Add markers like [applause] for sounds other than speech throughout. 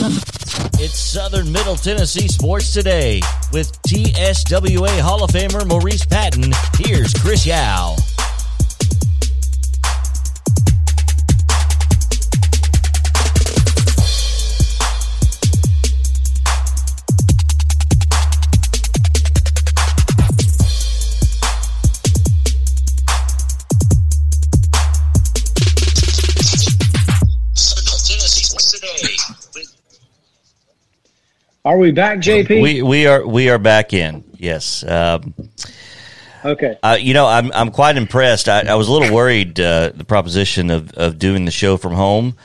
It's Southern Middle Tennessee Sports Today with TSWA Hall of Famer Maurice Patton. Here's Chris Yao. Are we back, JP? We we are we are back in. Yes. Um, okay. Uh, you know, I'm I'm quite impressed. I, I was a little worried uh, the proposition of of doing the show from home,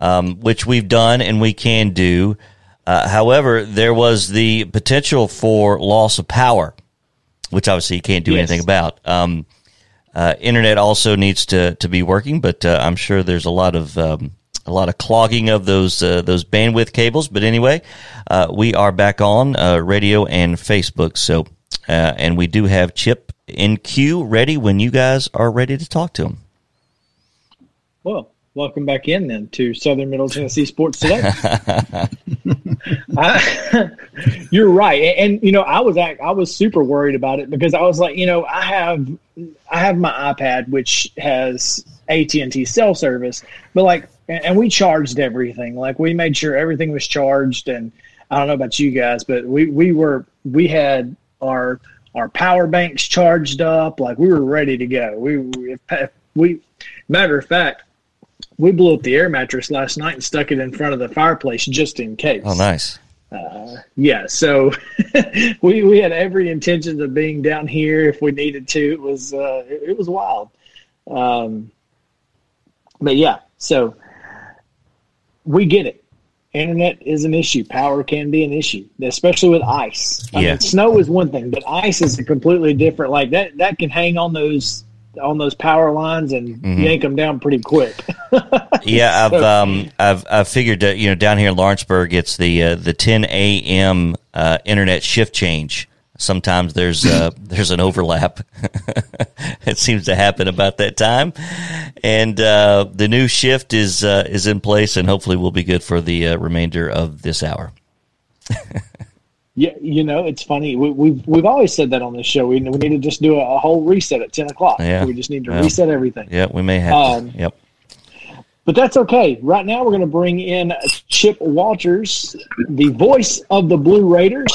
um, which we've done and we can do. Uh, however, there was the potential for loss of power, which obviously you can't do yes. anything about. Um, uh, internet also needs to to be working, but uh, I'm sure there's a lot of um, a lot of clogging of those uh, those bandwidth cables. But anyway, uh, we are back on uh, radio and Facebook. So, uh, and we do have Chip in queue ready when you guys are ready to talk to him. Well, welcome back in then to Southern Middle Tennessee Sports Today. [laughs] [laughs] I, [laughs] you're right, and, and, you know I was I was super worried about it because I was like, you know, I have I have my iPad which has AT and T cell service, but like and we charged everything. Like we made sure everything was charged. And I don't know about you guys, but we we were we had our our power banks charged up. Like we were ready to go. We we, we matter of fact, we blew up the air mattress last night and stuck it in front of the fireplace just in case. Oh, nice. Uh, yeah, so [laughs] we we had every intention of being down here if we needed to. It was uh, it, it was wild, um, but yeah. So we get it. Internet is an issue. Power can be an issue, especially with ice. I yeah. Mean, snow is one thing, but ice is a completely different. Like that, that can hang on those on those power lines and mm-hmm. yank them down pretty quick. [laughs] yeah, I've um, I've I've figured that you know down here in Lawrenceburg, it's the uh, the 10 a.m. Uh, internet shift change sometimes there's uh, [laughs] there's an overlap. [laughs] it seems to happen about that time, and uh, the new shift is uh, is in place, and hopefully will be good for the uh, remainder of this hour. [laughs] yeah, you know, it's funny. We, have we've, we've always said that on this show. We, we need to just do a, a whole reset at ten o'clock. Yeah, we just need to reset everything. Yeah, we may have. Um, yep. But that's okay. Right now, we're going to bring in Chip Walters, the voice of the Blue Raiders,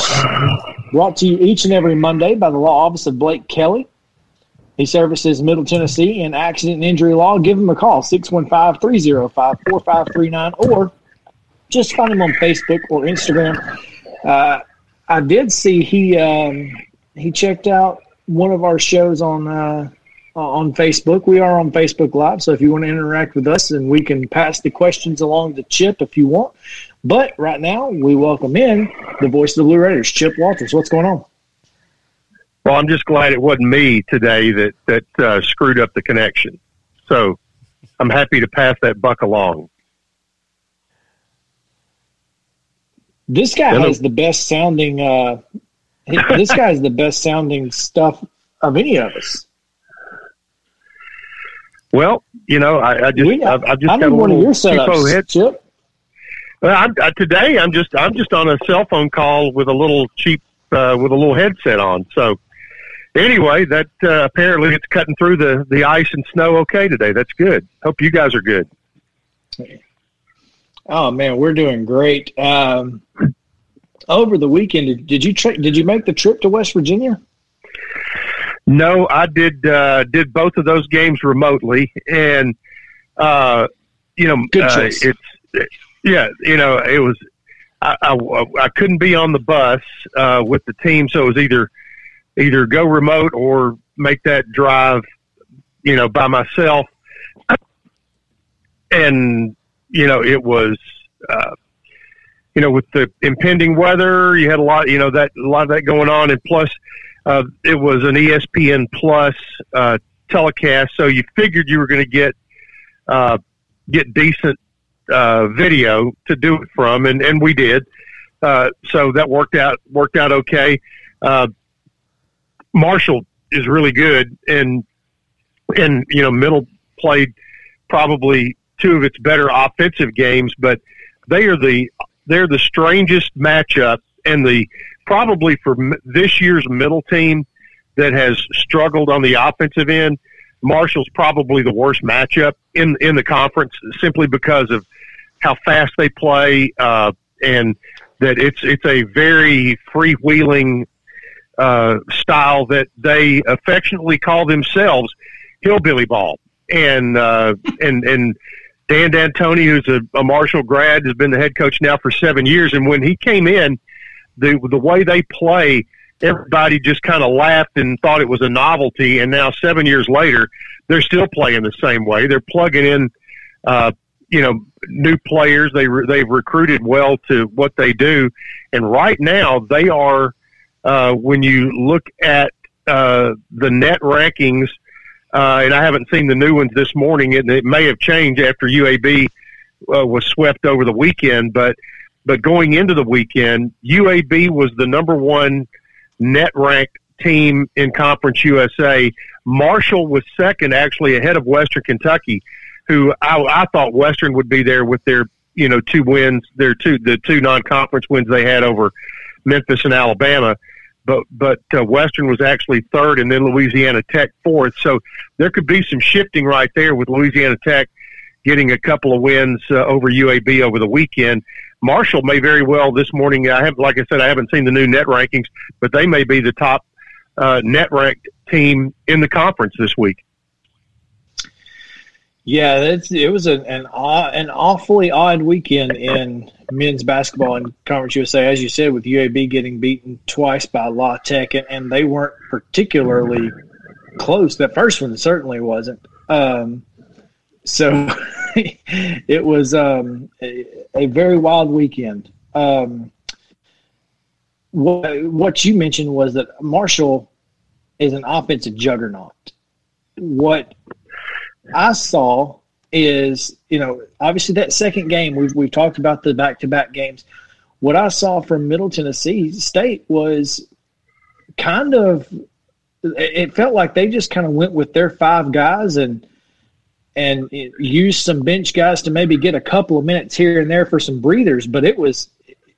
brought to you each and every Monday by the law office of Blake Kelly. He services Middle Tennessee in accident and injury law. Give him a call, 615 305 4539, or just find him on Facebook or Instagram. Uh, I did see he um, he checked out one of our shows on uh, uh, on Facebook. We are on Facebook Live, so if you want to interact with us, and we can pass the questions along to Chip if you want. But right now, we welcome in the voice of the Blue Raiders, Chip Walters. What's going on? Well, I'm just glad it wasn't me today that that uh, screwed up the connection. So I'm happy to pass that buck along. This guy Hello. has the best sounding. Uh, this guy has the best sounding stuff of any of us. Well, you know, I, I just we, I've, I've, just I got one of your setups, head. Chip. Well, I'm, uh, today I'm just I'm just on a cell phone call with a little cheap uh, with a little headset on. So anyway, that uh, apparently it's cutting through the the ice and snow okay today. That's good. Hope you guys are good. Oh man, we're doing great. Um, over the weekend, did, did you tra- did you make the trip to West Virginia? No, I did uh, did both of those games remotely, and uh, you know, uh, it's yeah, you know, it was I, I, I couldn't be on the bus uh, with the team, so it was either either go remote or make that drive, you know, by myself, and you know, it was. Uh, you know, with the impending weather, you had a lot, you know, that a lot of that going on, and plus, uh, it was an ESPN Plus uh, telecast, so you figured you were going to get uh, get decent uh, video to do it from, and, and we did. Uh, so that worked out worked out okay. Uh, Marshall is really good, and and you know Middle played probably two of its better offensive games, but they are the they're the strangest matchup and the probably for this year's middle team that has struggled on the offensive end. Marshall's probably the worst matchup in in the conference simply because of how fast they play uh, and that it's it's a very freewheeling uh, style that they affectionately call themselves hillbilly ball. And uh, and and Dan D'Antoni, who's a, a Marshall grad, has been the head coach now for seven years. And when he came in, the the way they play, everybody just kind of laughed and thought it was a novelty. And now, seven years later, they're still playing the same way. They're plugging in, uh, you know, new players. They re- they've recruited well to what they do, and right now they are. Uh, when you look at uh, the net rankings, uh, and I haven't seen the new ones this morning, and it may have changed after UAB uh, was swept over the weekend. But but going into the weekend, UAB was the number one net ranked team in Conference USA. Marshall was second, actually ahead of Western Kentucky, who I, I thought Western would be there with their you know two wins, their two the two non conference wins they had over Memphis and Alabama. But but uh, Western was actually third, and then Louisiana Tech fourth. So there could be some shifting right there with Louisiana Tech getting a couple of wins uh, over UAB over the weekend. Marshall may very well this morning. I have, like I said, I haven't seen the new net rankings, but they may be the top uh, net ranked team in the conference this week. Yeah, it was an an, an awfully odd weekend in men's basketball in Conference USA, as you said, with UAB getting beaten twice by La Tech, and, and they weren't particularly close. That first one certainly wasn't. Um, so [laughs] it was um, a, a, very wild weekend. Um, what, what you mentioned was that Marshall is an offensive juggernaut. What I saw is, you know, obviously that second game we've we've talked about the back to back games. What I saw from Middle Tennessee State was kind of it felt like they just kind of went with their five guys and and use some bench guys to maybe get a couple of minutes here and there for some breathers. But it was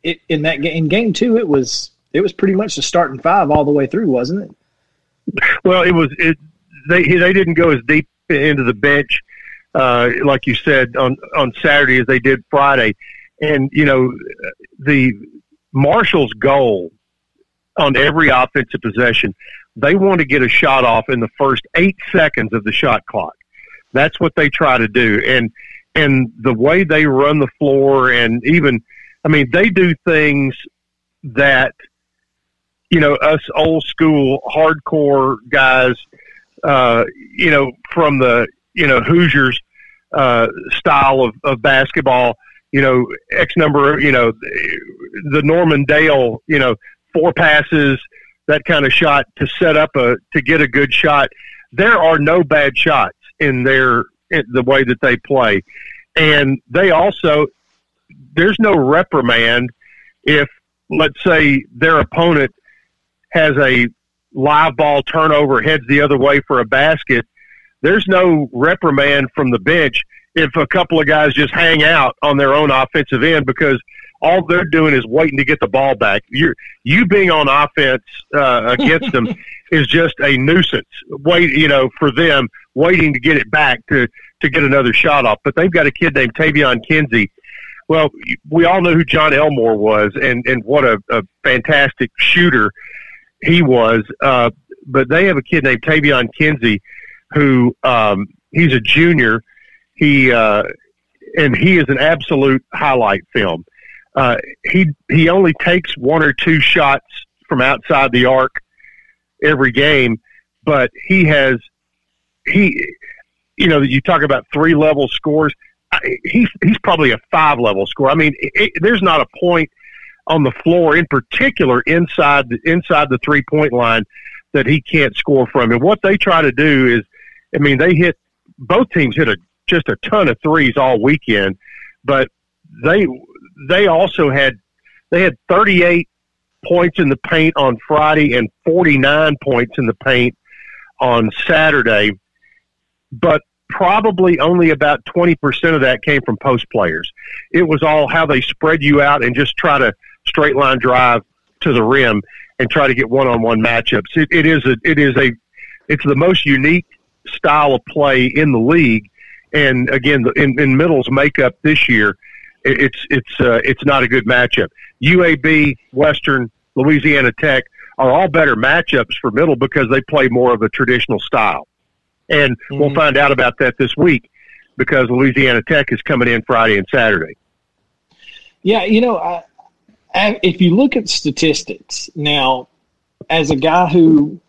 it, in that game, in game two, it was it was pretty much the starting five all the way through, wasn't it? Well, it was. It, they they didn't go as deep into the bench, uh, like you said on on Saturday as they did Friday, and you know the Marshall's goal on every offensive possession, they want to get a shot off in the first eight seconds of the shot clock. That's what they try to do, and and the way they run the floor, and even, I mean, they do things that you know us old school hardcore guys uh, you know, from the, you know, Hoosiers uh, style of, of basketball, you know, X number, you know, the Norman Dale, you know, four passes, that kind of shot to set up a, to get a good shot. There are no bad shots in their, in the way that they play. And they also, there's no reprimand if, let's say, their opponent has a live ball turnover heads the other way for a basket, there's no reprimand from the bench if a couple of guys just hang out on their own offensive end because all they're doing is waiting to get the ball back. You you being on offense uh, against them [laughs] is just a nuisance. Wait, you know, for them waiting to get it back to to get another shot off. But they've got a kid named Taevion Kinsey. Well, we all know who Jon Elmore was, and and what a, a fantastic shooter he was. Uh, but they have a kid named Taevion Kinsey who um, he's a junior. He uh, and he is an absolute highlight film. Uh, he he only takes one or two shots from outside the arc every game, but he has he you know you talk about three level scores. He's he's probably a five level score. I mean, it, there's not a point on the floor, in particular inside the, inside the three point line, that he can't score from. And what they try to do is, I mean, they hit both teams hit a just a ton of threes all weekend, but they they also had they had 38 points in the paint on Friday and 49 points in the paint on Saturday. But probably only about 20% of that came from post players. It was all how they spread you out and just try to straight line drive to the rim and try to get one on one matchups. It, it is a, it is a, it's the most unique style of play in the league. And again, in, in middle's makeup this year, it's, it's, uh, it's not a good matchup. UAB, Western, Louisiana Tech are all better matchups for middle because they play more of a traditional style. And mm-hmm. we'll find out about that this week because Louisiana Tech is coming in Friday and Saturday. Yeah, you know, I, I, if you look at statistics now, as a guy who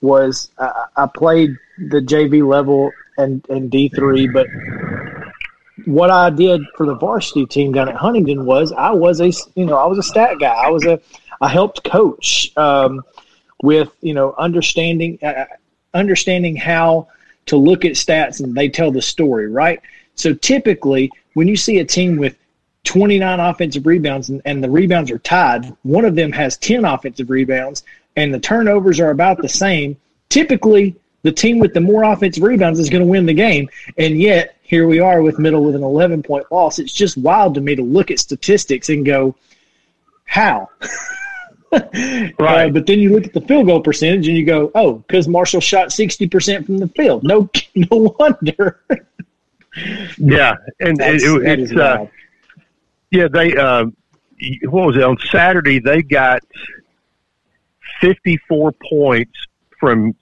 was, uh, I played the JV level and, and D3, but what I did for the varsity team down at Huntington was I was a, you know, I was a stat guy. I was a, I helped coach um, with, you know, understanding, uh, understanding how to look at stats and they tell the story, right? So typically, when you see a team with 29 offensive rebounds and, and, the rebounds are tied, one of them has 10 offensive rebounds and the turnovers are about the same, typically the team with the more offensive rebounds is going to win the game. And yet, here we are with middle with an 11 point loss. It's just wild to me to look at statistics and go, how? [laughs] right. Uh, but then you look at the field goal percentage and you go, oh, because Marshall shot 60% from the field. No, [laughs] no wonder. [laughs] yeah. And it, it, it's, uh, yeah, they, uh, what was it? On Saturday, they got 54 points from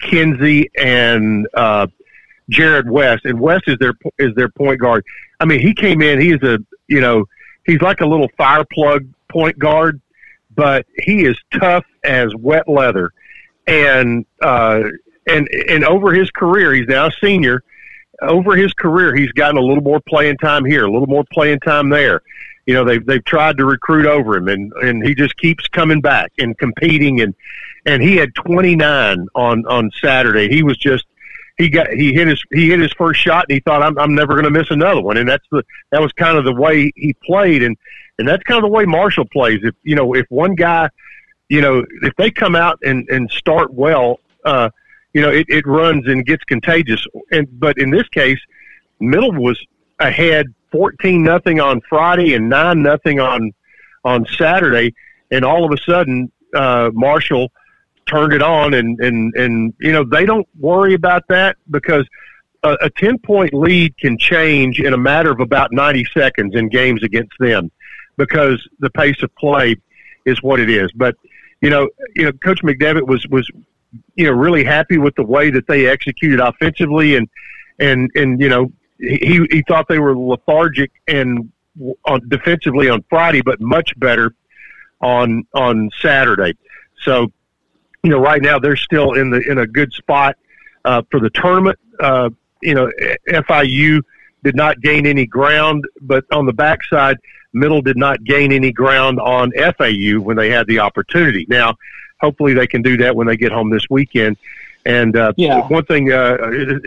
Kinsey and, uh, Jarrod West, and West is their is their point guard. I mean, he came in. He is a you know he's like a little fire plug point guard but he is tough as wet leather. And uh, and and over his career, he's now a senior. Over his career, he's gotten a little more playing time here, a little more playing time there. You know, they've they've tried to recruit over him, and and he just keeps coming back and competing. And and he had 29 on on Saturday. He was just he got he hit his he hit his first shot, and he thought I'm I'm never going to miss another one. And that's the that was kind of the way he played. And and that's kind of the way Marshall plays. If you know, if one guy, you know, if they come out and and start well, uh, you know, it, it runs and gets contagious. And but in this case, Middle was ahead fourteen nothing on Friday and nine nothing on on Saturday, and all of a sudden, uh, Marshall turned it on, and and and you know they don't worry about that because a, a ten point lead can change in a matter of about ninety seconds in games against them because the pace of play is what it is. But you know, you know, Coach McDevitt was was you know really happy with the way that they executed offensively, and and and you know he he thought they were lethargic and on defensively on Friday, but much better on on Saturday. So you know, right now they're still in the in a good spot uh, for the tournament. Uh, you know, FIU did not gain any ground, but on the backside, Middle did not gain any ground on FAU when they had the opportunity. Now, hopefully they can do that when they get home this weekend. And uh, yeah. one thing, uh,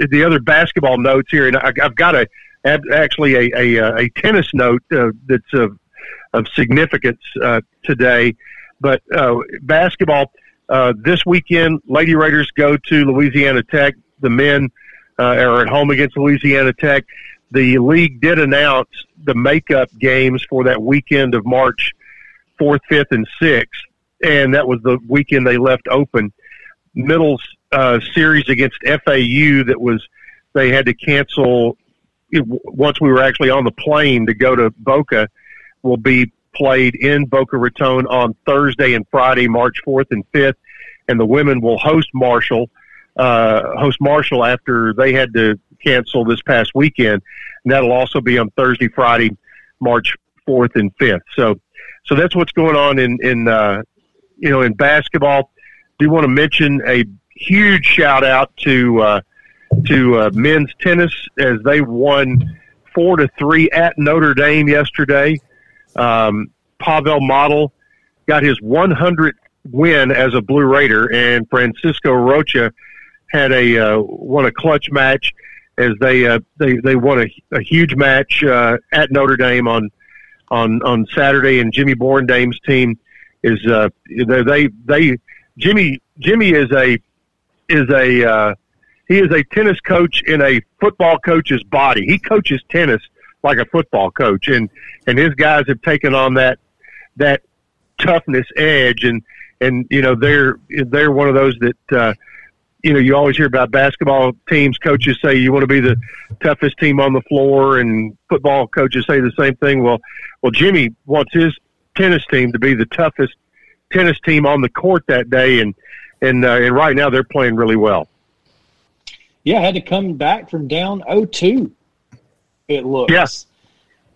the other basketball notes here, and I, have got a actually a, a, a tennis note uh, that's of, of significance uh, today. But uh, basketball uh, this weekend, Lady Raiders go to Louisiana Tech. The men uh, are at home against Louisiana Tech the league did announce the makeup games for that weekend of March 4th, 5th, and 6th, and that was the weekend they left open. Middle's uh, series against FAU that was they had to cancel once we were actually on the plane to go to Boca will be played in Boca Raton on Thursday and Friday, March 4th and 5th, and the women will host Marshall. Uh, host Marshall after they had to cancel this past weekend. And that'll also be on Thursday, Friday, March 4th and 5th. So, so that's what's going on in, in, uh, you know, in basketball. Do want to mention a huge shout out to, uh, to, uh, men's tennis as they won four to three at Notre Dame yesterday. Um, Pavel Motl got his 100th win as a Blue Raider, and Francisco Rocha had a uh, won a clutch match as they uh, they they won a, a huge match uh, at Notre Dame on on on Saturday, and Jimmy Borendame's team is uh, they they Jimmy Jimmy is a is a uh, he is a tennis coach in a football coach's body. He coaches tennis like a football coach, and and his guys have taken on that that toughness edge, and and you know they're they're one of those that. Uh, you know, you always hear about basketball teams. Coaches say you want to be the toughest team on the floor, and football coaches say the same thing. Well, well, Jimmy wants his tennis team to be the toughest tennis team on the court that day, and and uh, and right now they're playing really well. Yeah, I had to come back from down 0-2. It looks. Yes.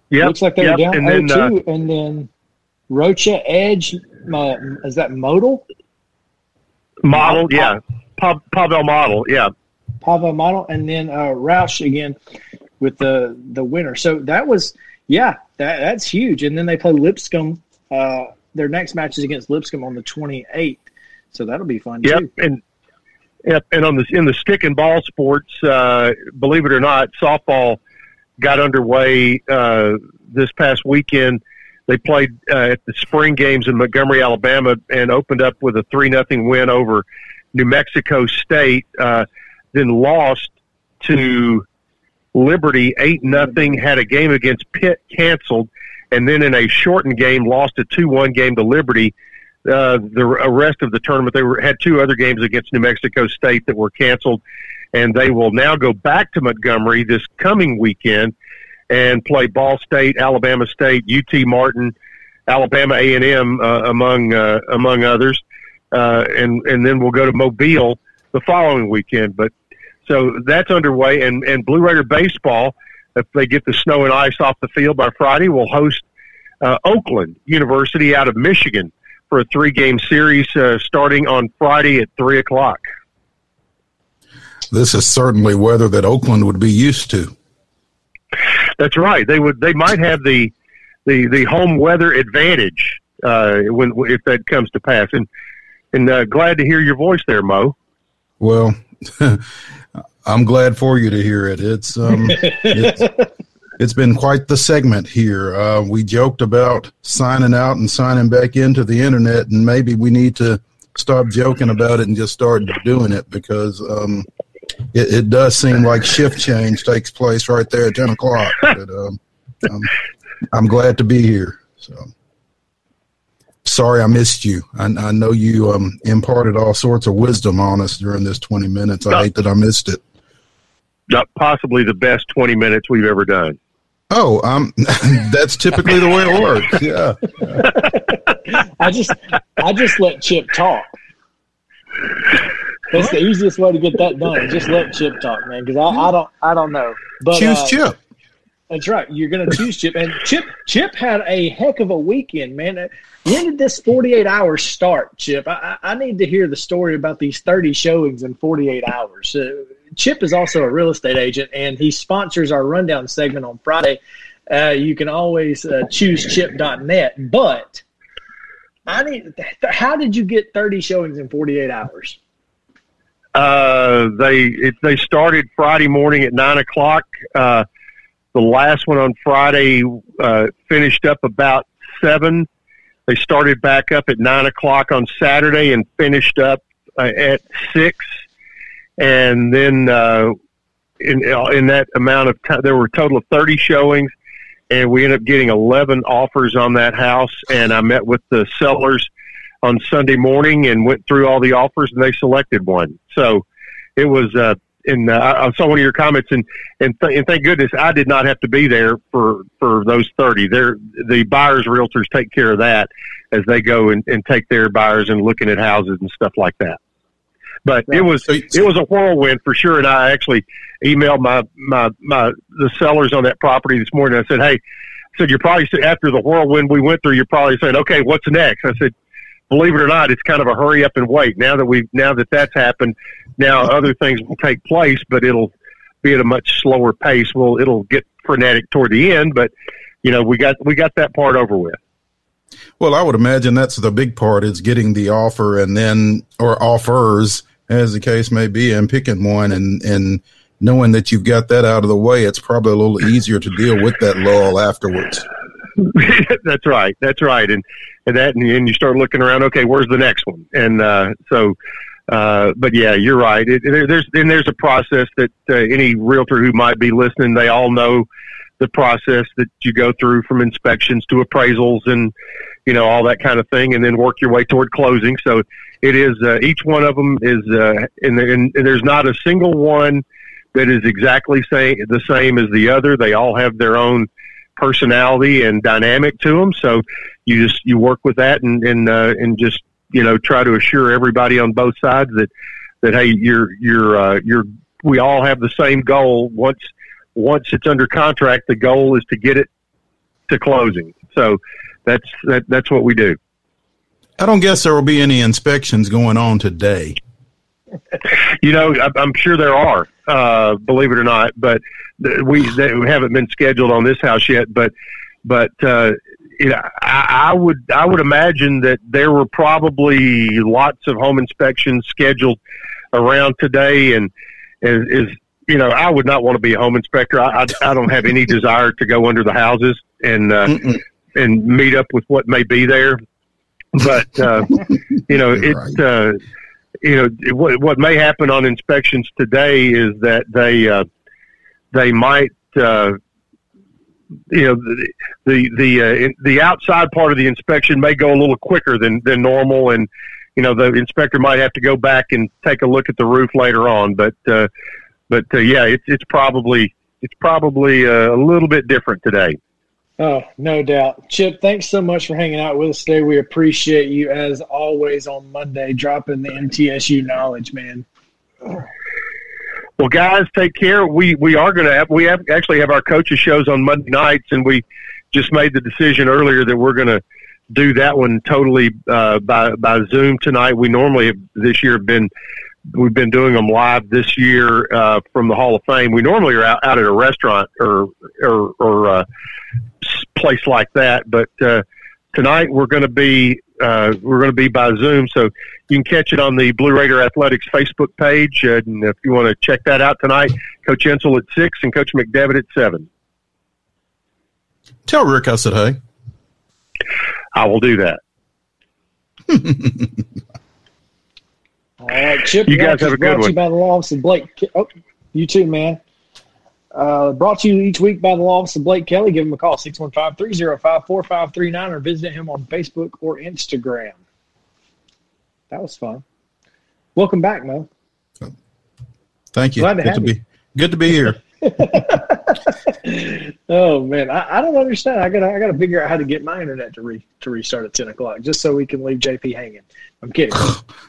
Yeah. Looks like they yep. were down and then, 0-2, uh, and then Rocha Edge. Uh, is that Modal? Model, yeah. Pa- Pavel Motl, yeah. Pavel Motl, and then uh, Roush again with the the winner. So that was yeah, that that's huge. And then they play Lipscomb. Uh, their next match is against Lipscomb on the 28th, so that'll be fun yep. too. And yep, and on the in the stick and ball sports, uh, believe it or not, softball got underway uh, this past weekend. They played uh, at the spring games in Montgomery, Alabama, and opened up with a three nothing win over New Mexico State. Uh, then lost to Liberty eight nothing. Had a game against Pitt canceled, and then in a shortened game lost a two one game to Liberty. Uh, the rest of the tournament, they were, had two other games against New Mexico State that were canceled, and they will now go back to Montgomery this coming weekend and play Ball State, Alabama State, UT Martin, Alabama A and M, uh, among uh, among others, uh, and and then we'll go to Mobile the following weekend. But so that's underway, and and Blue Raider baseball, if they get the snow and ice off the field by Friday, will host uh, Oakland University out of Michigan for a three game series uh, starting on Friday at three o'clock. This is certainly weather that Oakland would be used to. That's right. They would. They might have the the the home weather advantage uh, when if that comes to pass. And and uh, glad to hear your voice there, Mo. Well, [laughs] I'm glad for you to hear it. It's um, [laughs] it's, it's been quite the segment here. Uh, we joked about signing out and signing back into the internet, and maybe we need to stop joking about it and just start doing it because um, it, it, does seem like shift change takes place right there at ten o'clock. [laughs] But um, I'm, I'm glad to be here. So sorry I missed you. I, I know you um, imparted all sorts of wisdom on us during this twenty minutes. I no, hate that I missed it. Not possibly the best twenty minutes we've ever done. Oh, um, [laughs] that's typically the way it works. Yeah. [laughs] I just I just let Chip talk. That's the easiest way to get that done. Just let Chip talk, man, because I, I, don't I don't know. But choose uh, Chip. That's right. You're going to choose Chip, and Chip Chip had a heck of a weekend, man. When did this 48 hours start, Chip? I, I need to hear the story about these 30 showings in 48 hours. Uh, Chip is also a real estate agent, and he sponsors our rundown segment on Friday. Uh, you can always uh, choose chip.net, but I need. How did you get 30 showings in 48 hours? Uh, they it, they started Friday morning at nine o'clock. Uh, the last one on Friday uh, finished up about seven. They started back up at nine o'clock on Saturday and finished up uh, at six. And then uh, in in that amount of time, there were a total of thirty showings, and we ended up getting eleven offers on that house. And I met with the sellers on Sunday morning and went through all the offers, and they selected one. So it was. Uh, and uh, I saw one of your comments, and and, th- and thank goodness I did not have to be there for for those thirty. There, the buyers realtors take care of that as they go and, and take their buyers and looking at houses and stuff like that. But it was it was a whirlwind for sure, and I actually emailed my my my the sellers on that property this morning. I said, hey, I said you're probably after the whirlwind we went through, you're probably saying, okay, what's next? I said, believe it or not, it's kind of a hurry up and wait. Now that we now that that's happened, now other things will take place, but it'll be at a much slower pace. Well, it'll get frenetic toward the end, but you know we got we got that part over with. Well, I would imagine that's the big part is getting the offer and then or offers as the case may be and picking one and and knowing that you've got that out of the way, it's probably a little easier to deal with that lull afterwards. [laughs] that's right. That's right. And and that and, and you start looking around. Okay, where's the next one? And uh, so uh, but yeah, you're right. It, there, there's and there's a process that uh, any realtor who might be listening, they all know the process that you go through from inspections to appraisals and you know all that kind of thing, and then work your way toward closing. So it is uh, each one of them is, uh, and, and there's not a single one that is exactly say, the same as the other. They all have their own personality and dynamic to them. So you just you work with that and and uh, and just you know try to assure everybody on both sides that that hey you're you're uh, you're we all have the same goal. Once once it's under contract the goal is to get it to closing. So that's that, that's what we do. I don't guess there will be any inspections going on today you know i'm sure there are uh, believe it or not but we, they, we haven't been scheduled on this house yet but but uh, you know, I, I would I would imagine that there were probably lots of home inspections scheduled around today, and is, is you know I would not want to be a home inspector. I, I, I don't have any desire to go under the houses and uh, and meet up with what may be there. But uh, you know, it's right. uh, you know what what may happen on inspections today is that they uh, they might uh, you know the the the, uh, the outside part of the inspection may go a little quicker than than normal, and you know the inspector might have to go back and take a look at the roof later on. But uh, but uh, yeah, it's it's probably it's probably uh, a little bit different today. Oh, no doubt. Chip, thanks so much for hanging out with us today. We appreciate you as always on Monday, dropping the MTSU knowledge, man. Well, guys, take care. We we are going to have we have actually have our coaches shows on Monday nights, and we just made the decision earlier that we're going to do that one totally uh, by by Zoom tonight. We normally have, this year have been we've been doing them live this year uh, from the Hall of Fame. We normally are out, out at a restaurant or or, or uh, place like that, but uh, tonight we're going to be uh, we're going to be by Zoom, so you can catch it on the Blue Raider Athletics Facebook page. Uh, and if you want to check that out tonight, Coach Insell at six and Coach McDevitt at seven. Tell Rick I said hey. I will do that. [laughs] All right, Chip. You guys have a good one. by the law office Blake. Oh, you too, man. Uh, brought to you each week by the law office of Blake Kelly. Give him a call, 615-305-4539 or visit him on Facebook or Instagram. That was fun. Welcome back, Mo. Thank you. Glad to good, to be, good to be here. [laughs] oh man, I, I, don't understand. I gotta I gotta figure out how to get my internet to re to restart at ten o'clock, just so we can leave JP hanging. I'm kidding.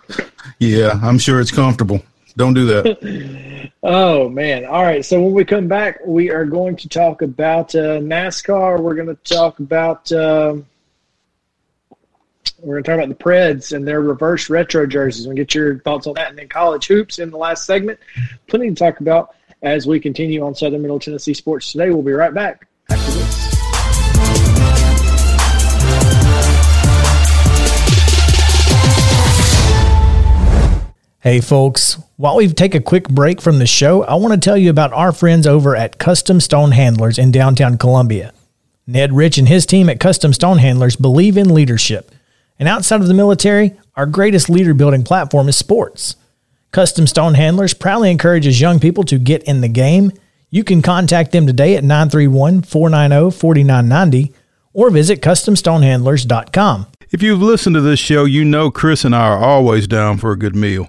[laughs] yeah, I'm sure it's comfortable. Don't do that. [laughs] oh man! All right. So when we come back, we are going to talk about uh, NASCAR. We're going to talk about. Um, we're going to talk about the Preds and their reverse retro jerseys and get your thoughts on that. And then college hoops in the last segment. Plenty to talk about as we continue on Southern Middle Tennessee Sports today. We'll be right back after this. Hey, folks. While we take a quick break from the show, I want to tell you about our friends over at Custom Stone Handlers in downtown Columbia. Ned Rich and his team at Custom Stone Handlers believe in leadership and outside of the military, our greatest leader building platform is sports. Custom Stone Handlers proudly encourages young people to get in the game. You can contact them today at 931 490 4990 or visit CustomStonehandlers.com. If you've listened to this show, you know Chris and I are always down for a good meal.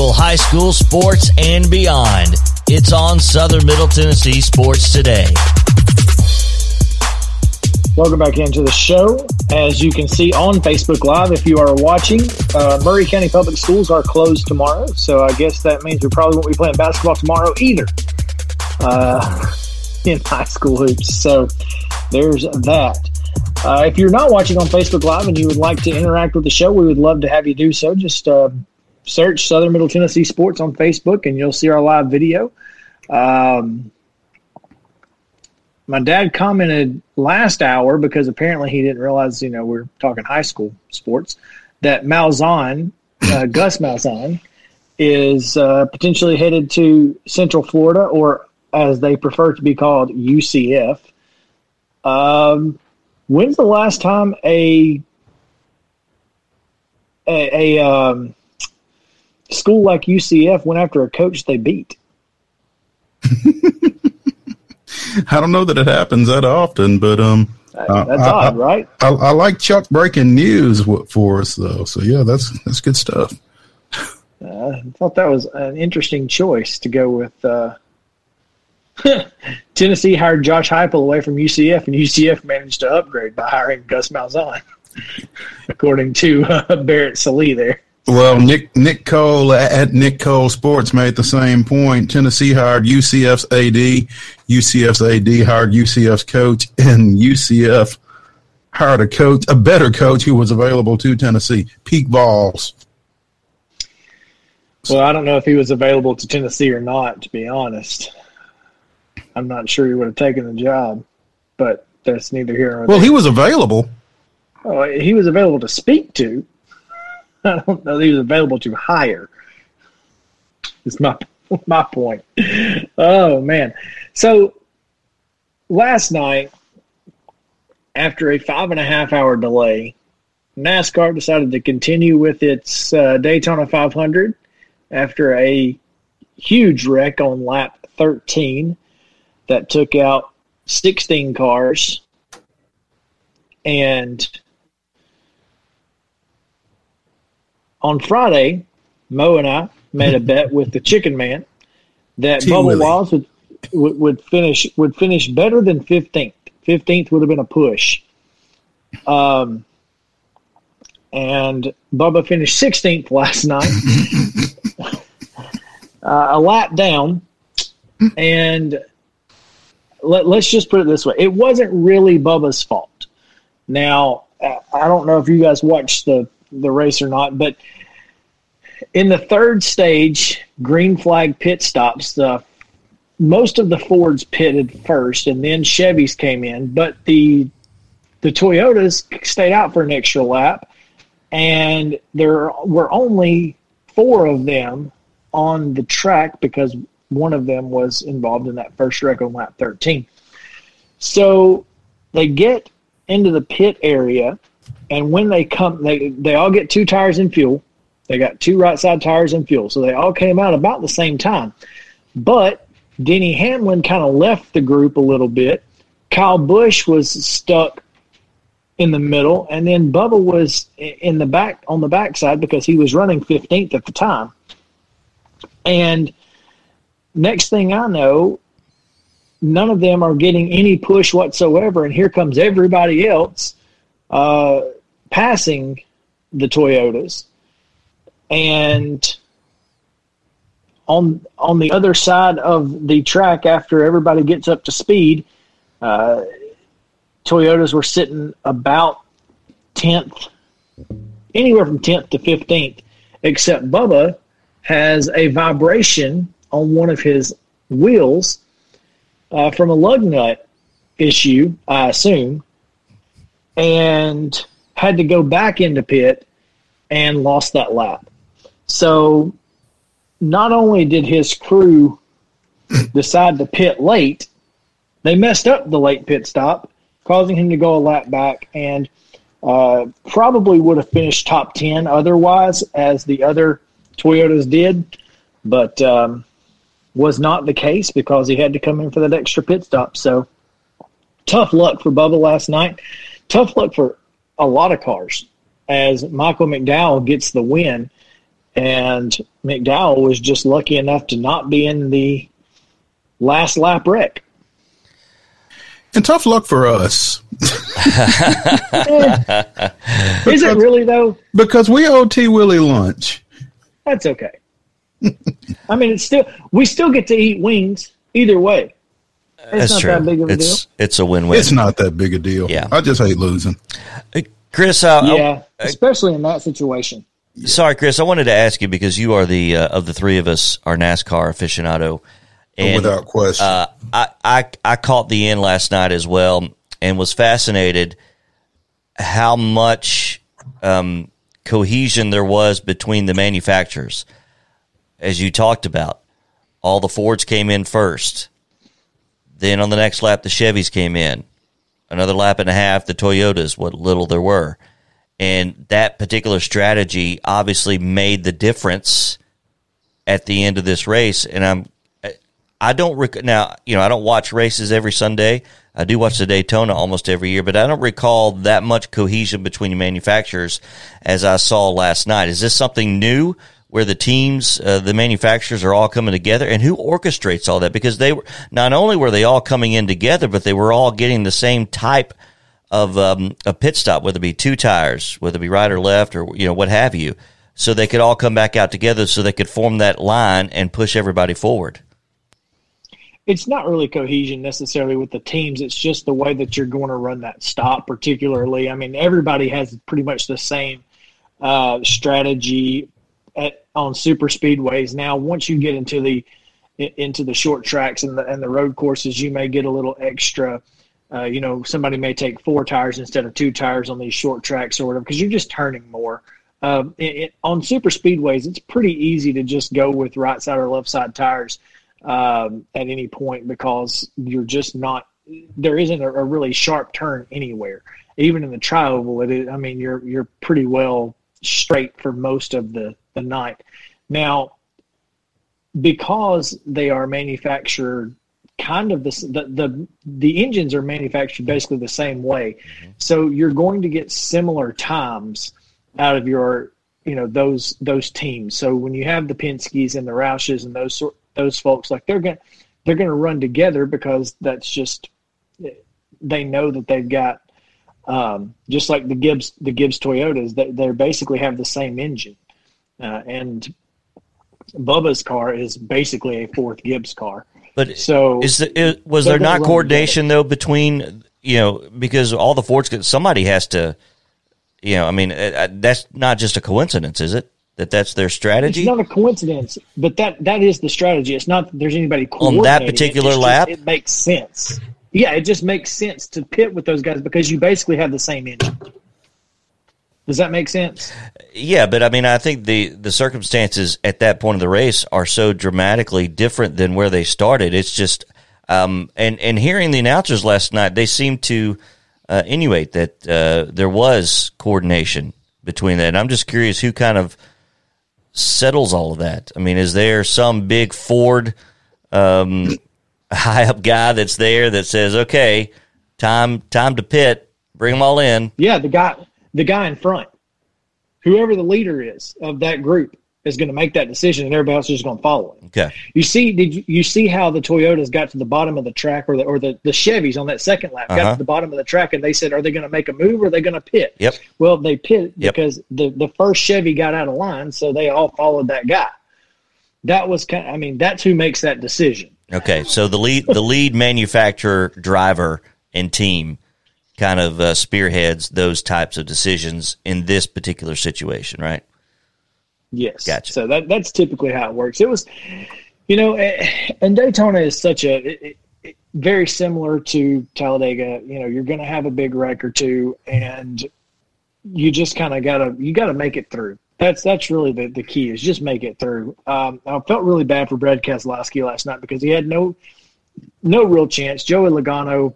Local high school sports and beyond. It's on Southern Middle Tennessee Sports Today. Welcome back into the show. As you can see on Facebook Live, if you are watching, uh, Maury County Public Schools are closed tomorrow, so I guess that means we probably won't be playing basketball tomorrow either uh, [laughs] in high school hoops. So there's that. Uh, if you're not watching on Facebook Live and you would like to interact with the show, we would love to have you do so. Just uh, search Southern Middle Tennessee Sports on Facebook and you'll see our live video. Um, my dad commented last hour because apparently he didn't realize, you know, we're talking high school sports, that Malzahn, uh, [laughs] Gus Malzahn, is uh, potentially headed to Central Florida, or as they prefer to be called, UCF. Um, when's the last time a a, a um, school like UCF went after a coach they beat? [laughs] I don't know that it happens that often, but um, uh, that's I, odd, I, right? I, I, like Chuck breaking news for us, though. So yeah, that's that's good stuff. Uh, I thought that was an interesting choice to go with. Uh, [laughs] Tennessee hired Josh Heupel away from UCF, and UCF managed to upgrade by hiring Gus Malzahn, [laughs] according to uh, Barrett Sallee there. Well, Nick Nick Cole at Nick Cole Sports made the same point. Tennessee hired UCF's AD, UCF's AD hired UCF's coach, and UCF hired a coach, a better coach who was available to Tennessee, Pete Valls. Well, I don't know if he was available to Tennessee or not. To be honest, I'm not sure he would have taken the job, but that's neither here nor there. Well, he was available. Oh, he was available to speak to. [laughs] I don't know that he was available to hire. Is my [laughs] my point. Oh man. So last night, after a five and a half hour delay, NASCAR decided to continue with its uh, Daytona 500 after a huge wreck on lap 13 that took out 16 cars and on Friday, Mo and I made a bet with the Chicken Man that T. Bubba Willie. Wallace would, would, would finish would finish better than fifteenth. Fifteenth would have been a push. Um, and Bubba finished sixteenth last night, [laughs] uh, a lap down, and let, let's just put it this way: it wasn't really Bubba's fault. Now, I don't know if you guys watched the the race or not. But in the third stage, green flag pit stops, the most of the Fords pitted first, and then Chevys came in, but the the Toyotas stayed out for an extra lap, and there were only four of them on the track because one of them was involved in that first wreck on lap 13. So they get into the pit area and when they come, they they all get two tires and fuel. They got two right side tires and fuel, so they all came out about the same time. But Denny Hamlin kind of left the group a little bit. Kyle Busch was stuck in the middle, and then Bubba was in the back on the backside because he was running 15th at the time. And next thing I know, none of them are getting any push whatsoever, and here comes everybody else uh, passing the Toyotas, and on on the other side of the track, after everybody gets up to speed, uh, Toyotas were sitting about tenth, anywhere from tenth to fifteenth, except Bubba has a vibration on one of his wheels uh, from a lug nut issue, I assume, and had to go back into pit and lost that lap. So not only did his crew [laughs] decide to pit late, they messed up the late pit stop, causing him to go a lap back and uh, probably would have finished top 10 otherwise, as the other Toyotas did, but um, was not the case because he had to come in for that extra pit stop. So tough luck for Bubba last night tough luck for a lot of cars as Michael McDowell gets the win. And McDowell was just lucky enough to not be in the last lap wreck. And tough luck for us. [laughs] Is it really though? Because we owe T Willie lunch. That's okay. [laughs] I mean, it's still we still get to eat wings either way. It's That's not true. that big of a it's it's a win-win. It's not that big a deal. Yeah. I just hate losing. Chris, uh, deal. I- Yeah, especially in that situation. Sorry, Chris. I wanted to ask you because you are the uh, of the three of us are NASCAR aficionado, and without question. uh, I, I I caught the end last night as well and was fascinated how much um, cohesion there was between the manufacturers, as you talked about. All the Fords came in first. Then on the next lap, the Chevys came in. Another lap and a half, the Toyotas, what little there were. And that particular strategy obviously made the difference at the end of this race. And I'm, I don't rec- now, you know, I don't watch races every Sunday. I do watch the Daytona almost every year, but I don't recall that much cohesion between the manufacturers as I saw last night. Is this something new where the teams, uh, the manufacturers are all coming together and who orchestrates all that? Because they were, not only were they all coming in together, but they were all getting the same type of um, a pit stop, whether it be two tires, whether it be right or left, or you know what have you, so they could all come back out together, so they could form that line and push everybody forward. It's not really cohesion necessarily with the teams. It's just the way that you're going to run that stop, particularly. I mean, everybody has pretty much the same uh, strategy at, on super speedways. Now, once you get into the into the short tracks and the and the road courses, you may get a little extra. Uh, you know, somebody may take four tires instead of two tires on these short tracks or whatever because you're just turning more. Um, it, it, on super speedways, it's pretty easy to just go with right side or left side tires um, at any point because you're just not. There isn't a, a really sharp turn anywhere. Even in the trioval, it is, I mean, you're you're pretty well straight for most of the the night. Now, because they are manufactured kind of this the, the the engines are manufactured basically the same way. Mm-hmm. So you're going to get similar times out of your you know those those teams. So when you have the Penske's and the Roushes and those sort those folks like they're going to they're going to run together because that's just they know that they've got um, just like the Gibbs the Gibbs Toyotas they they basically have the same engine uh, and Bubba's car is basically a fourth Gibbs car. But So is, the, is was there not coordination though between you know because all the Fords somebody has to you know I mean uh, uh, that's not just a coincidence is it that that's their strategy. it's not a coincidence, but that that is the strategy. It's not that there's anybody On that coordinating it. particular just- lap? It makes sense. Yeah, it just makes sense to pit with those guys because you basically have the same engine. Does that make sense? Yeah, but I mean, I think the the circumstances at that point of the race are so dramatically different than where they started. It's just, um, and and hearing the announcers last night, they seemed to uh, that uh, there was coordination between that. And I'm just curious who kind of settles all of that. I mean, is there some big Ford um, high up guy that's there that says, "Okay, time time to pit, bring them all in"? Yeah, the guy the guy in front, whoever the leader is of that group, is going to make that decision, and everybody else is just going to follow him. Okay, You see, did you, you see how the Toyotas got to the bottom of the track, or the or the, the Chevys on that second lap got Uh-huh. to the bottom of the track, and they said, "Are they going to make a move, or are they going to pit?" Yep. Well, they pit Yep. because the the first Chevy got out of line, so they all followed that guy. That was kind. I mean, that's who makes that decision. Okay, so the lead the lead manufacturer, driver, and team kind of uh, spearheads those types of decisions in this particular situation, right? Yes. Gotcha. So that that's typically how it works. It was, you know, eh, and Daytona is such a it, it, it- very similar to Talladega. You know, you're going to have a big wreck or two, and you just kind of gotta you gotta make it through. That's that's really the, the key is just make it through. Um, I felt really bad for Brad Keselowski last night because he had no no real chance. Joey Logano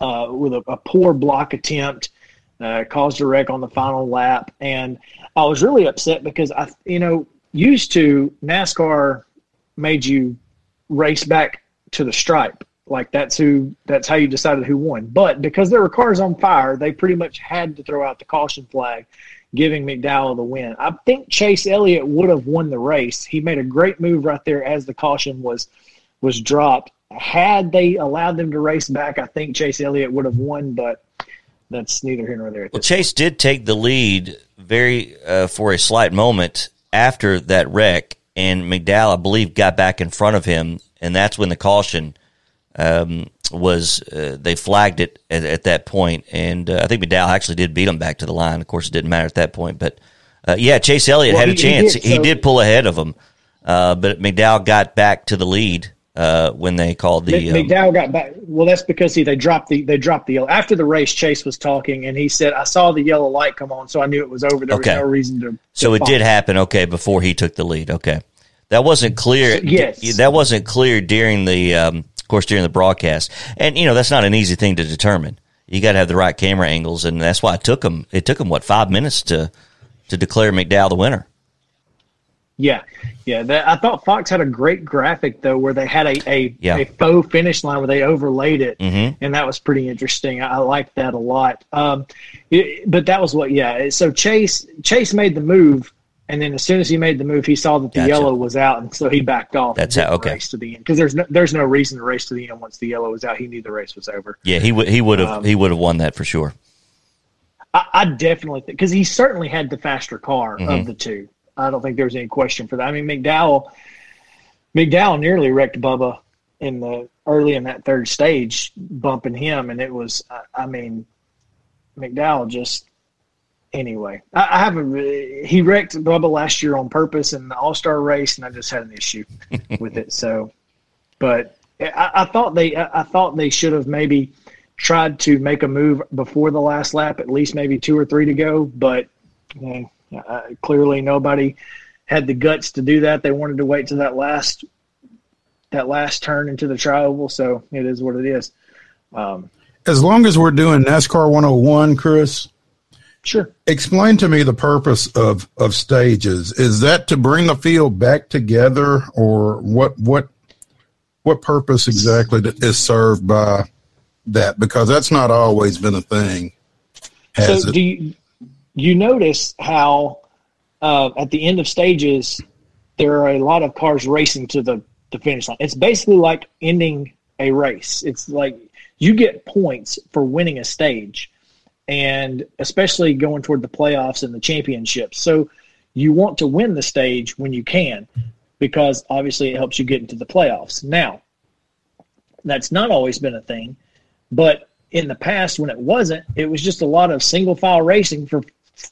uh, with a, a poor block attempt uh, caused a wreck on the final lap, and I was really upset because I, you know, used to NASCAR made you race back to the stripe. Like that's who that's how you decided who won. But because there were cars on fire, they pretty much had to throw out the caution flag, giving McDowell the win. I think Chase Elliott would have won the race. He made a great move right there as the caution was was dropped. Had they allowed them to race back, I think Chase Elliott would have won, but that's neither here nor there. Well, Chase did take the lead very uh, for a slight moment after that wreck, and McDowell, I believe, got back in front of him, and that's when the caution um, was. Uh, they flagged it at, at that point, and uh, I think McDowell actually did beat him back to the line. Of course, it didn't matter at that point, but uh, yeah, Chase Elliott Well, had a he- he chance. He did, did, pull ahead of him, uh, but McDowell got back to the lead uh, when they called the. Mc- um, got back. Well, that's because he they dropped the they dropped the yellow after the race. Chase was talking, and he said, "I saw the yellow light come on, so I knew it was over. There Okay. was no reason to." So to it did happen, okay, before he took the lead. Okay, that wasn't clear. Yes. that wasn't clear during the, um, of course, during the broadcast. And you know that's not an easy thing to determine. You got to have the right camera angles, and that's why it took them. It took him what five minutes to to declare McDowell the winner. Yeah, yeah. That, I thought Fox had a great graphic though, where they had a a, Yeah. a faux finish line where they overlaid it, Mhm. and that was pretty interesting. I, I liked that a lot. Um, it- but that was what, yeah. So Chase Chase made the move, and then as soon as he made the move, he saw that the Gotcha. yellow was out, and so he backed off. That's how- okay. Race to the end because there's no, there's no reason to race to the end once the yellow was out. He knew the race was over. Yeah, he would he would have Um, he would have won that for sure. I, I definitely think because he certainly had the faster car Mhm. of the two. I don't think there was any question for that. I mean, McDowell, McDowell nearly wrecked Bubba in the early in that third stage, bumping him, and it was. I, I mean, McDowell just anyway. I, I haven't. really- He wrecked Bubba last year on purpose in the All Star race, and I just had an issue [laughs] with it. So, but I, I thought they. I, I thought they should have maybe tried to make a move before the last lap, at least maybe two or three to go. But eh, uh, clearly, nobody had the guts to do that. They wanted to wait to that last that last turn into the trioval. So it is what it is. Um, As long as we're doing NASCAR 101, Chris, sure. explain to me the purpose of of stages. Is that to bring the field back together, or what? What? What purpose exactly is served by that? Because that's not always been a thing. Has so it? do you you notice how uh, at the end of stages there are a lot of cars racing to the, the finish line it's basically like ending a race it's like you get points for winning a stage and especially going toward the playoffs and the championships. So you want to win the stage when you can because obviously it helps you get into the playoffs. Now that's not always been a thing but in the past, when it wasn't, it was just a lot of single file racing for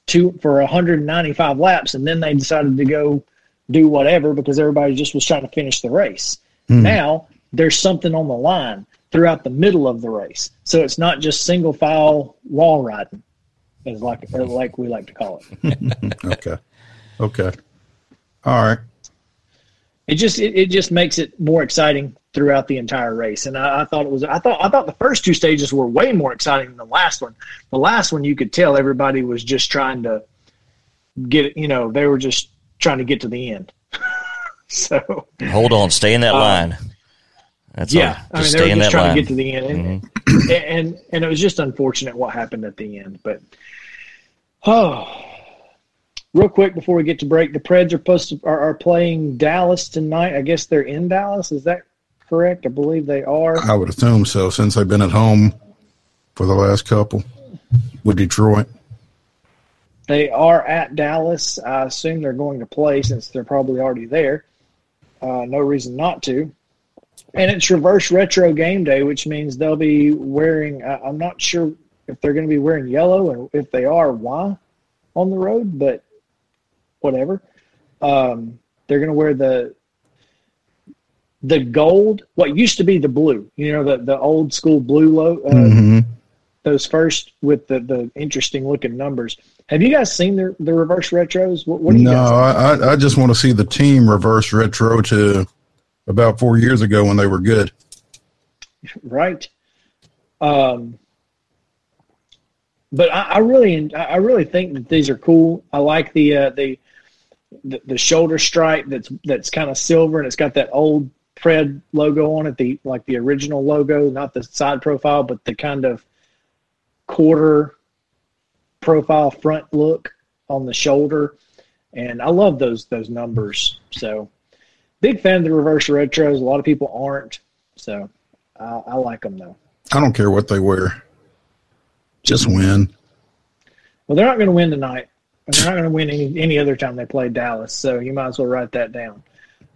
two for 195 laps, and then they decided to go do whatever because everybody just was trying to finish the race. Hmm. Now there's something on the line throughout the middle of the race, so it's not just single file wall riding, as like or like we like to call it. [laughs] okay. Okay. All right. it just it, it just makes it more exciting throughout the entire race and I, I thought it was i thought i thought the first two stages were way more exciting than the last one the last one you could tell everybody was just trying to get you know they were just trying to get to the end [laughs] so Hold on, stay in that Uh, line. That's yeah all. i mean Just they stay were in just trying line. to get to the end. And, and and it was just unfortunate what happened at the end but oh. Real quick before we get to break the preds are supposed to, are, are playing dallas tonight. I guess they're in dallas is that correct? I believe they are. I would assume so, since they've been at home for the last couple with Detroit. they are at dallas. I assume they're going to play since they're probably already there. Uh, no reason not to and it's reverse retro game day which means they'll be wearing uh, i'm not sure if they're going to be wearing yellow and if they are why on the road but whatever. Um, they're going to wear the the gold what used to be the blue you know the, the old school blue low uh, hmm those first with the, the interesting looking numbers. Have you guys seen the, the reverse retros? What, what do you No, guys I, I I just want to see the team reverse retro to about four years ago when they were good. right? Um, but I, I really, I really think that these are cool. I like the uh, the, the the shoulder stripe that's that's kind of silver and it's got that old Pred logo on it, the like the original logo, not the side profile, but the kind of quarter profile front look on the shoulder. And I love those those numbers. So big fan of the reverse retros. A lot of people aren't, so I, I like them though. I don't care what they wear. Just win. Well, they're not going to win tonight. And they're not going to win any, any other time they play Dallas. So you might as well write that down,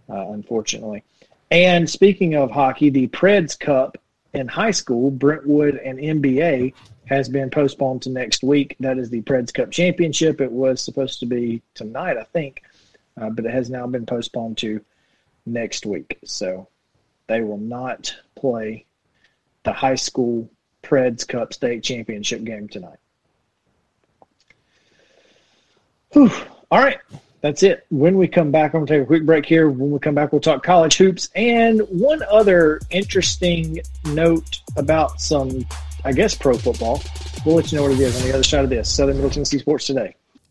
uh, unfortunately. And speaking of hockey, the Preds Cup in high school, Brentwood and MBA, has been postponed to next week. That is the Preds Cup Championship. It was supposed to be tonight, I think, uh, but it has now been postponed to next week. So they will not play the high school Preds Cup state championship game tonight. Whew. All right. That's it. When we come back, I'm going to take a quick break here. When we come back, we'll talk college hoops. And one other interesting note about some, I guess, pro football. We'll let you know what it is on the other side of this. Southern Middle Tennessee Sports Today.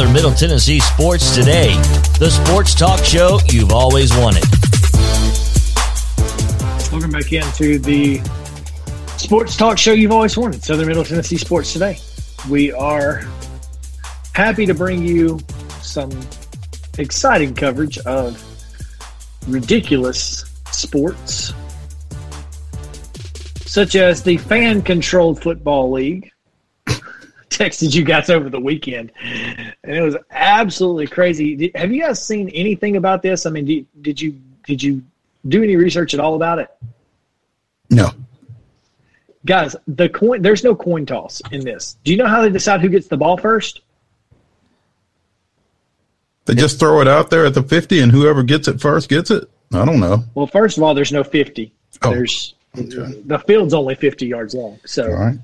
Southern Middle Tennessee Sports Today, the sports talk show you've always wanted. Welcome back into the sports talk show you've always wanted, Southern Middle Tennessee Sports Today. We are happy to bring you some exciting coverage of ridiculous sports, such as the fan controlled football league. [laughs] Texted you guys over the weekend, and it was absolutely crazy. Did, have you guys seen anything about this? I mean, did, did you did you do any research at all about it? No. Guys, the coin there's no coin toss in this. Do you know how they decide who gets the ball first? They just throw it out there at the 50 and whoever gets it first gets it. I don't know. Well, first of all, there's no 50. Oh, there's okay. the field's only 50 yards long. So All right.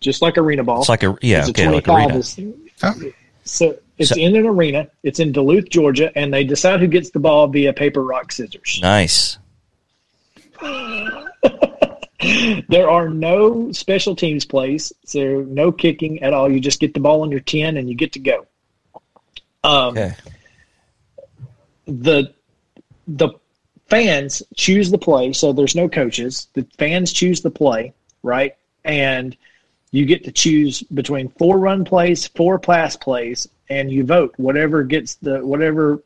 just like arena ball. It's like a yeah, It's a okay, like arena. is- so it's So- in an arena. It's in Duluth, Georgia, and they decide who gets the ball via paper, rock, scissors. Nice. [laughs] There are no special teams plays, so no kicking at all. You just get the ball on your 10 and you get to go. Um, Okay. the the fans choose the play, so there's no coaches. The fans choose the play, right? And you get to choose between four run plays, four pass plays, and you vote. Whatever gets the whatever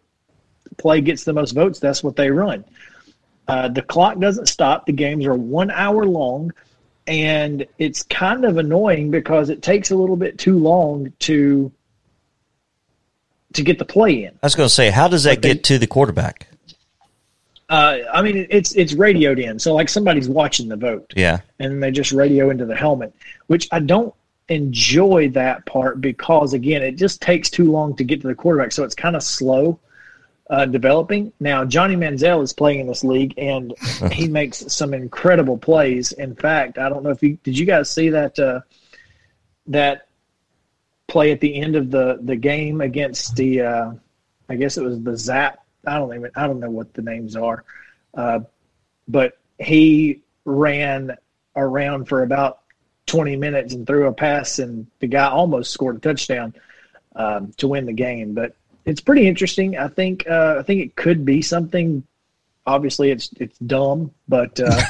play gets the most votes, that's what they run. Uh, the clock doesn't stop. The games are one hour long, and it's kind of annoying because it takes a little bit too long to to get the play in. I was going to say, how does that they- get to the quarterback? Uh, I mean, it's it's radioed in, so like somebody's watching the vote, Yeah. and they just radio into the helmet, which I don't enjoy that part because again, it just takes too long to get to the quarterback, so it's kind of slow uh, developing. Now, Johnny Manziel is playing in this league, and [laughs] he makes some incredible plays. In fact, I don't know if you did you guys see that uh, that play at the end of the the game against the uh, I guess it was the Zap. I don't even I don't know what the names are, uh, but he ran around for about 20 minutes and threw a pass, and the guy almost scored a touchdown um, to win the game. But it's pretty interesting. I think uh, I think it could be something. Obviously, it's it's dumb, but uh,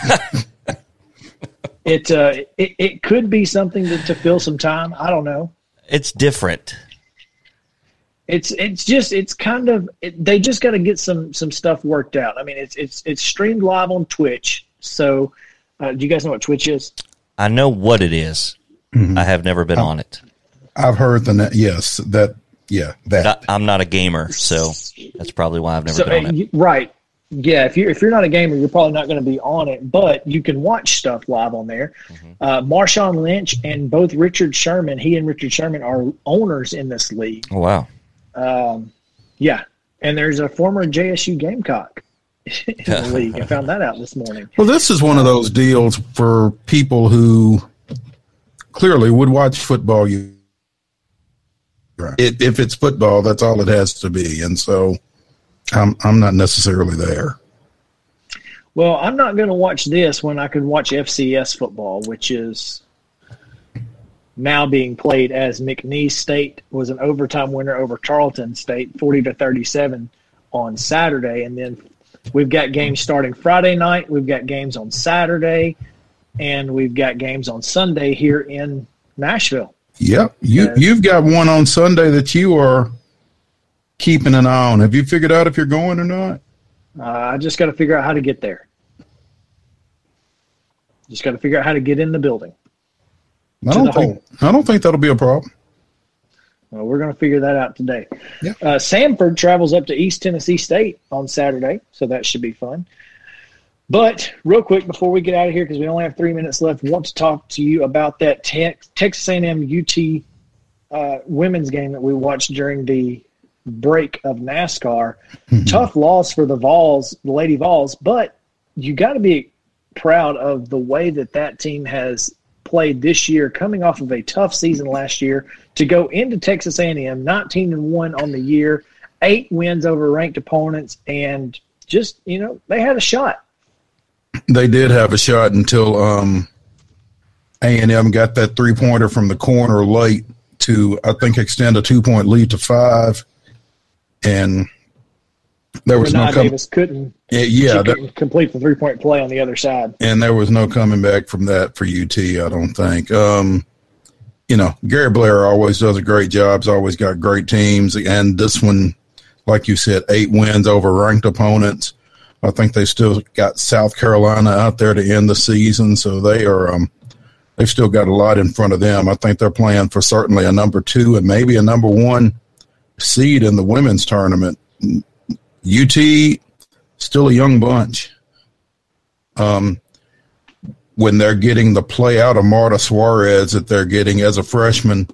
[laughs] it, uh, it it could be something to, to fill some time. I don't know. It's different. It's it's just it's kind of it, they just got to get some some stuff worked out. I mean, it's it's it's streamed live on Twitch. So, uh, do you guys know what Twitch is? I know what it is. I have never been on it. I've heard the net. Yes, that. Yeah, that. I, I'm not a gamer, so that's probably why I've never So been on it. right. Yeah, if you're if you're not a gamer, you're probably not going to be on it, but you can watch stuff live on there. Mm-hmm. Uh, Marshawn Lynch and both Richard Sherman, he and Richard Sherman are owners in this league. Oh wow! Um, yeah, and there's a former JSU Gamecock in the [laughs] league. I found that out this morning. Well, this is one of those deals for people who clearly would watch football. You, it, if it's football, that's all it has to be, and so I'm I'm not necessarily there. Well, I'm not going to watch this when I can watch FCS football, which is now being played as McNeese State was an overtime winner over Tarleton State, 40 to 37 on Saturday, and then we've got games starting Friday night. We've got games on Saturday, and we've got games on Sunday here in Nashville. Yep, you you've got one on Sunday that you are keeping an eye on. Have you figured out if you're going or not? Uh, I just got to figure out how to get there. Just got to figure out how to get in the building. I don't think I don't think that'll be a problem. Well, we're going to figure that out today. Yeah. Uh, Samford travels up to East Tennessee State on Saturday, so that should be fun. But real quick before we get out of here, because we only have three minutes left, I want to talk to you about that Texas A&M UT uh, women's game that we watched during the break of NASCAR. Mm-hmm. Tough loss for the Vols, the Lady Vols, but you got to be proud of the way that that team has played this year, coming off of a tough season last year, to go into Texas A&M, 19 and one on the year, eight wins over ranked opponents, and just you know they had a shot. They did have a shot until um, A&M got that three pointer from the corner late to I think extend a two point lead to five, and there was no com- Davis couldn't. Yeah, couldn't complete the three point play on the other side, and there was no coming back from that for UT. I don't think. Um, you know, Gary Blair always does a great job. He's always got great teams, and this one, like you said, eight wins over ranked opponents. I think they still got South Carolina out there to end the season, so they are. Um, they've still got a lot in front of them. I think they're playing for certainly a number two and maybe a number one seed in the women's tournament. UT still a young bunch. Um, when they're getting the play out of Marta Suarez that they're getting as a freshman,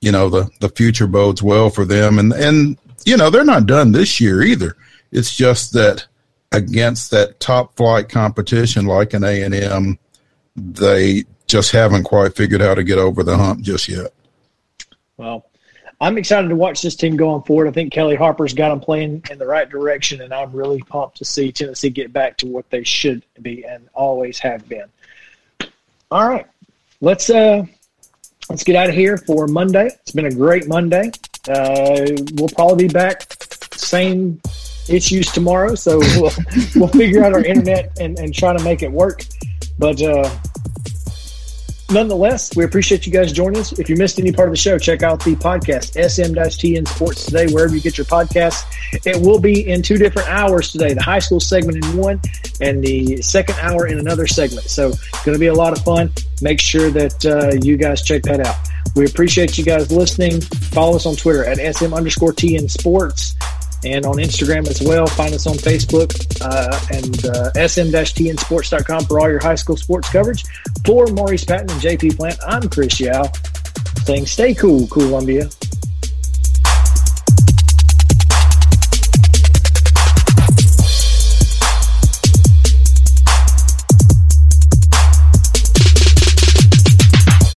you know the the future bodes well for them, and and you know they're not done this year either. It's just that against that top flight competition like an A and M, they just haven't quite figured out how to get over the hump just yet. Well, I'm excited to watch this team going forward. I think Kellie Harper's got them playing in the right direction, and I'm really pumped to see Tennessee get back to what they should be and always have been. All right, let's uh, let's get out of here for Monday. It's been a great Monday. Uh, we'll probably be back same issues tomorrow, so we'll [laughs] we'll figure out our internet and, and try to make it work. But uh, nonetheless, we appreciate you guys joining us. If you missed any part of the show, check out the podcast, SM-TN Sports Today, wherever you get your podcasts. It will be in two different hours today, the high school segment in one and the second hour in another segment. So it's going to be a lot of fun. Make sure that uh, you guys check that out. We appreciate you guys listening. Follow us on Twitter at SM underscore TN Sports and on Instagram as well. Find us on Facebook uh, and uh, sm-tnsports.com for all your high school sports coverage. For Maurice Patton and JP Plant, I'm Chris Yao saying stay cool, Columbia.